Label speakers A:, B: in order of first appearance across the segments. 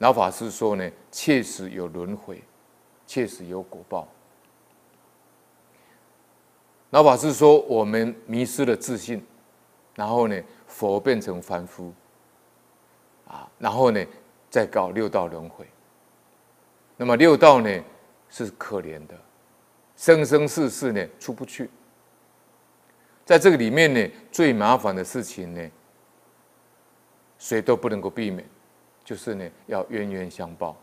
A: 老法师说呢，确实有轮回，确实有果报。老法师说，我们迷失了自信，然后呢，佛变成凡夫，啊，然后呢，再搞六道轮回。那么六道呢，是可怜的，生生世世呢出不去。在这个里面呢，最麻烦的事情呢，谁都不能够避免。就是呢，要冤冤相报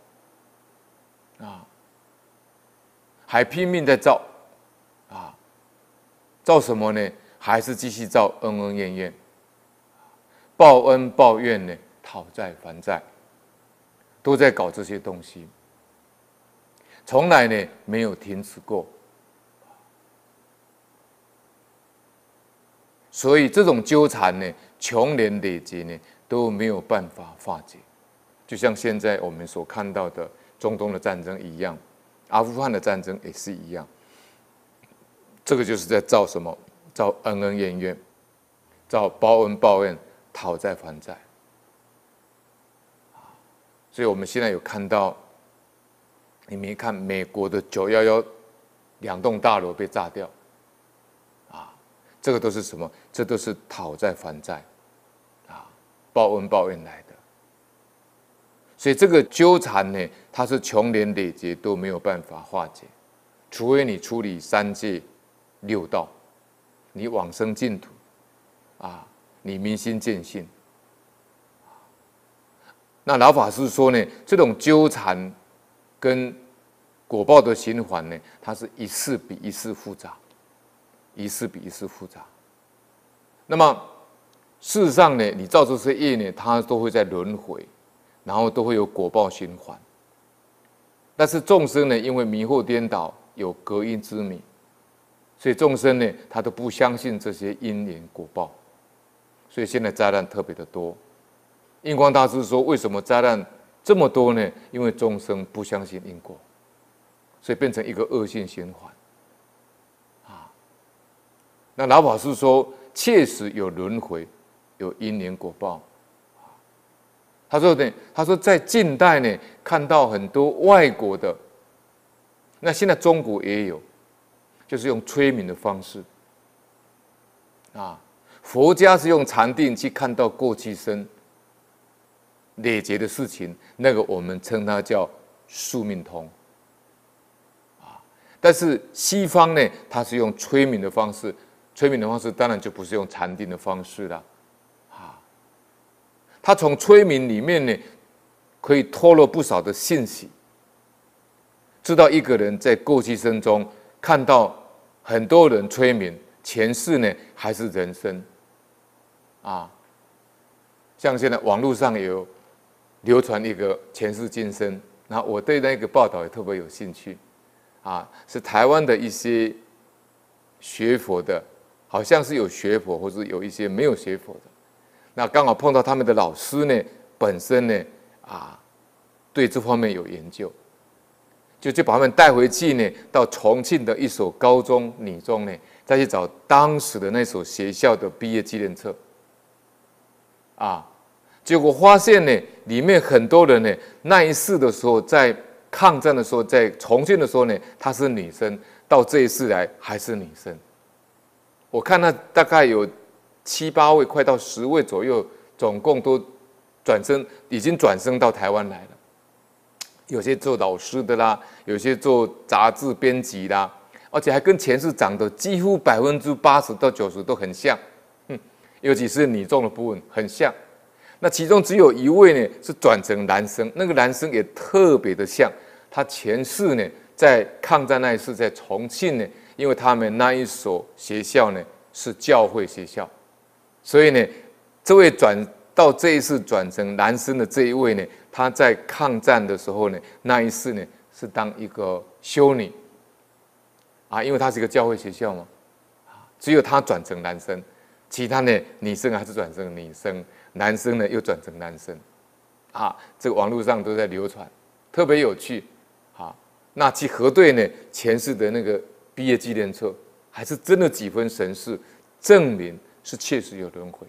A: 啊，还拼命在造啊，造什么呢？还是继续造恩恩怨怨，报恩报怨呢，讨债还债，都在搞这些东西，从来呢没有停止过。所以这种纠缠呢，穷年累劫呢，都没有办法化解。就像现在我们所看到的中东的战争一样，阿富汗的战争也是一样。这个就是在造什么？造恩恩怨怨，造报恩报怨，讨债还债。所以我们现在有看到，你没看美国的九幺幺两栋大楼被炸掉，啊，这个都是什么？这都是讨债还债，啊，报恩报怨来的。所以这个纠缠呢，它是穷年累劫都没有办法化解，除非你处理三界六道，你往生净土，啊，你明心见性。那老法师说呢，这种纠缠跟果报的循环呢，它是一世比一世复杂，一世比一世复杂。那么事实上呢，你造这些业呢，它都会在轮回。然后都会有果报循环，但是众生呢，因为迷惑颠倒，有隔阴之迷，所以众生呢，他都不相信这些因缘果报，所以现在灾难特别的多。印光大师说，为什么灾难这么多呢？因为众生不相信因果，所以变成一个恶性循环。啊，那老法师说，确实有轮回，有因缘果报。他说呢，他说在近代呢，看到很多外国的，那现在中国也有，就是用催眠的方式，啊，佛家是用禅定去看到过去生累劫的事情，那个我们称它叫宿命通，啊，但是西方呢，它是用催眠的方式，催眠的方式当然就不是用禅定的方式了。他从催眠里面呢，可以透露不少的信息，知道一个人在过去生中看到很多人催眠前世呢，还是人生，啊，像现在网络上有流传一个前世今生，那我对那个报道也特别有兴趣，啊，是台湾的一些学佛的，好像是有学佛，或者有一些没有学佛的。那刚好碰到他们的老师呢，本身呢，啊，对这方面有研究，就就把他们带回去呢，到重庆的一所高中女中呢，再去找当时的那所学校的毕业纪念册，啊，结果发现呢，里面很多人呢，那一世的时候在抗战的时候，在重庆的时候呢，她是女生，到这一世来还是女生，我看那大概有。七八位，快到十位左右，总共都转身，已经转身到台湾来了。有些做老师的啦，有些做杂志编辑啦，而且还跟前世长得几乎百分之八十到九十都很像。哼，尤其是女中的部分很像。那其中只有一位呢是转成男生，那个男生也特别的像。他前世呢在抗战那一世在重庆呢，因为他们那一所学校呢是教会学校。所以呢，这位转到这一次转成男生的这一位呢，他在抗战的时候呢，那一世呢是当一个修女，啊，因为他是一个教会学校嘛，啊，只有他转成男生，其他呢女生还是转成女生，男生呢又转成男生，啊，这个网络上都在流传，特别有趣，啊，那去核对呢前世的那个毕业纪念册，还是真的几分神似，证明。是确实有轮回。